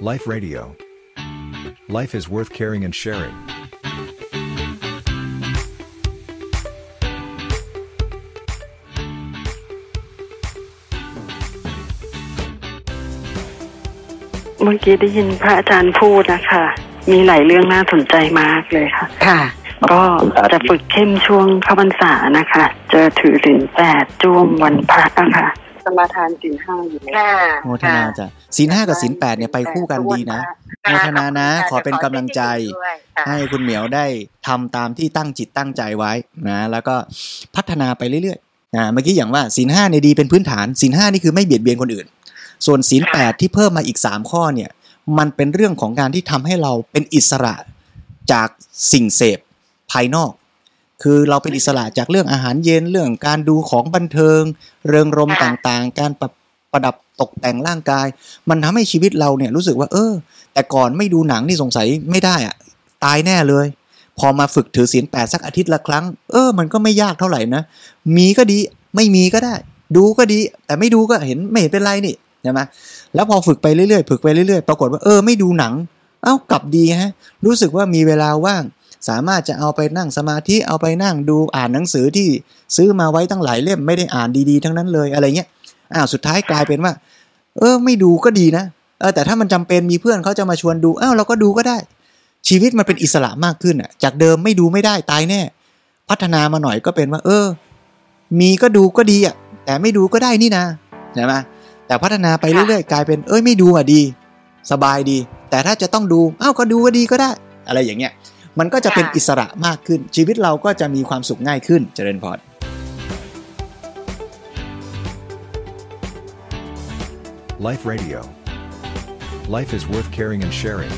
Life Radio. Life is worth caring and sharing. เมื่อกี้ได้ยินพระอาจารย์พูดนะคะ มีหลายเรื่องน่าสนใจมากเลยค่ะ ค่ะ ก็จะฝึกเข้มช่วงเข้าพรรษานะคะ จะถือศีลแปดจ้วงวันพระนะคะ สมาทานศีลห้าอยู่แล้วค่ะโมทนาจ้ะศีลห้ากับศีลแปดเนี่ยไปคู่กันดีนะโมทนานะ ขอเป็นกำลังใจ ให้คุณเหมียวได้ทำตามที่ตั้งจิตตั้งใจไว้นะแล้วก็พัฒนาไปเรื่อยๆนะเมื่อกี้อย่างว่าศีลห้าเนี่ยดีเป็นพื้นฐานศีลห้านี่คือไม่เบียดเบียนคนอื่น ส่วนศีลแปดที่เพิ่มมาอีกสามข้อเนี่ย มันเป็นเรื่องของการที่ทำให้เราเป็นอิสระจากสิ่งเสพภายนอก คือเราเป็นอิสระจากเรื่องอาหารเย็นเรื่องการดูของบันเทิง เริงรมย์ต่างๆ การประประดับตกแต่งร่างกาย มันทำให้ชีวิตเราเนี่ยรู้สึกว่า เออ แต่ก่อนไม่ดูหนังนี่สงสัยไม่ได้อะตายแน่เลย พอมาฝึกถือศีลแปดสักอาทิตย์ละครั้ง เออ มันก็ไม่ยากเท่าไหร่นะมีก็ดีไม่มีก็ได้ ดูก็ดี แต่ไม่ดูก็เห็นไม่เห็นเป็นไรนี่ใช่ไหมแล้วพอฝึกไปเรื่อยๆฝึกไปเรื่อยๆ ปรากฏว่าเออไม่ดูหนัง เอ้ากลับดีฮะรู้สึกว่ามีเวลาว่าง สามารถจะเอาไปนั่งสมาธิเอาไปนั่งดูอ่านหนังสือที่ซื้อมาไว้ตั้งหลายเล่มไม่ได้อ่านดีๆ ทั้งนั้นเลยอะไรเงี้ยอ้าวสุดท้ายกลายเป็นว่า เออไม่ดูก็ดีนะเออแต่ถ้ามันจำเป็นมีเพื่อนเขาจะมาชวนดูอ้าวเราก็ดูก็ได้ ชีวิตมันเป็นอิสระมากขึ้นอะ จากเดิมไม่ดูไม่ได้ตายแน่ พัฒนามาหน่อยก็เป็นว่า เออ มีก็ดูก็ดีอะ แต่ไม่ดูก็ได้นี่นะใช่ไหมแต่พัฒนาไปเรื่อยๆกลายเป็น เอ้ยไม่ดูอะดี สบายดี แต่ถ้าจะต้องดูอ้าวก็ดูก็ดีก็ได้ อะไรอย่างเงี้ย มันก็จะเป็นค่ะอิสระมากขึ้น ชีวิตเราก็จะมีความสุขง่ายขึ้นเจริญพร Life Radio. Life is worth caring and sharing.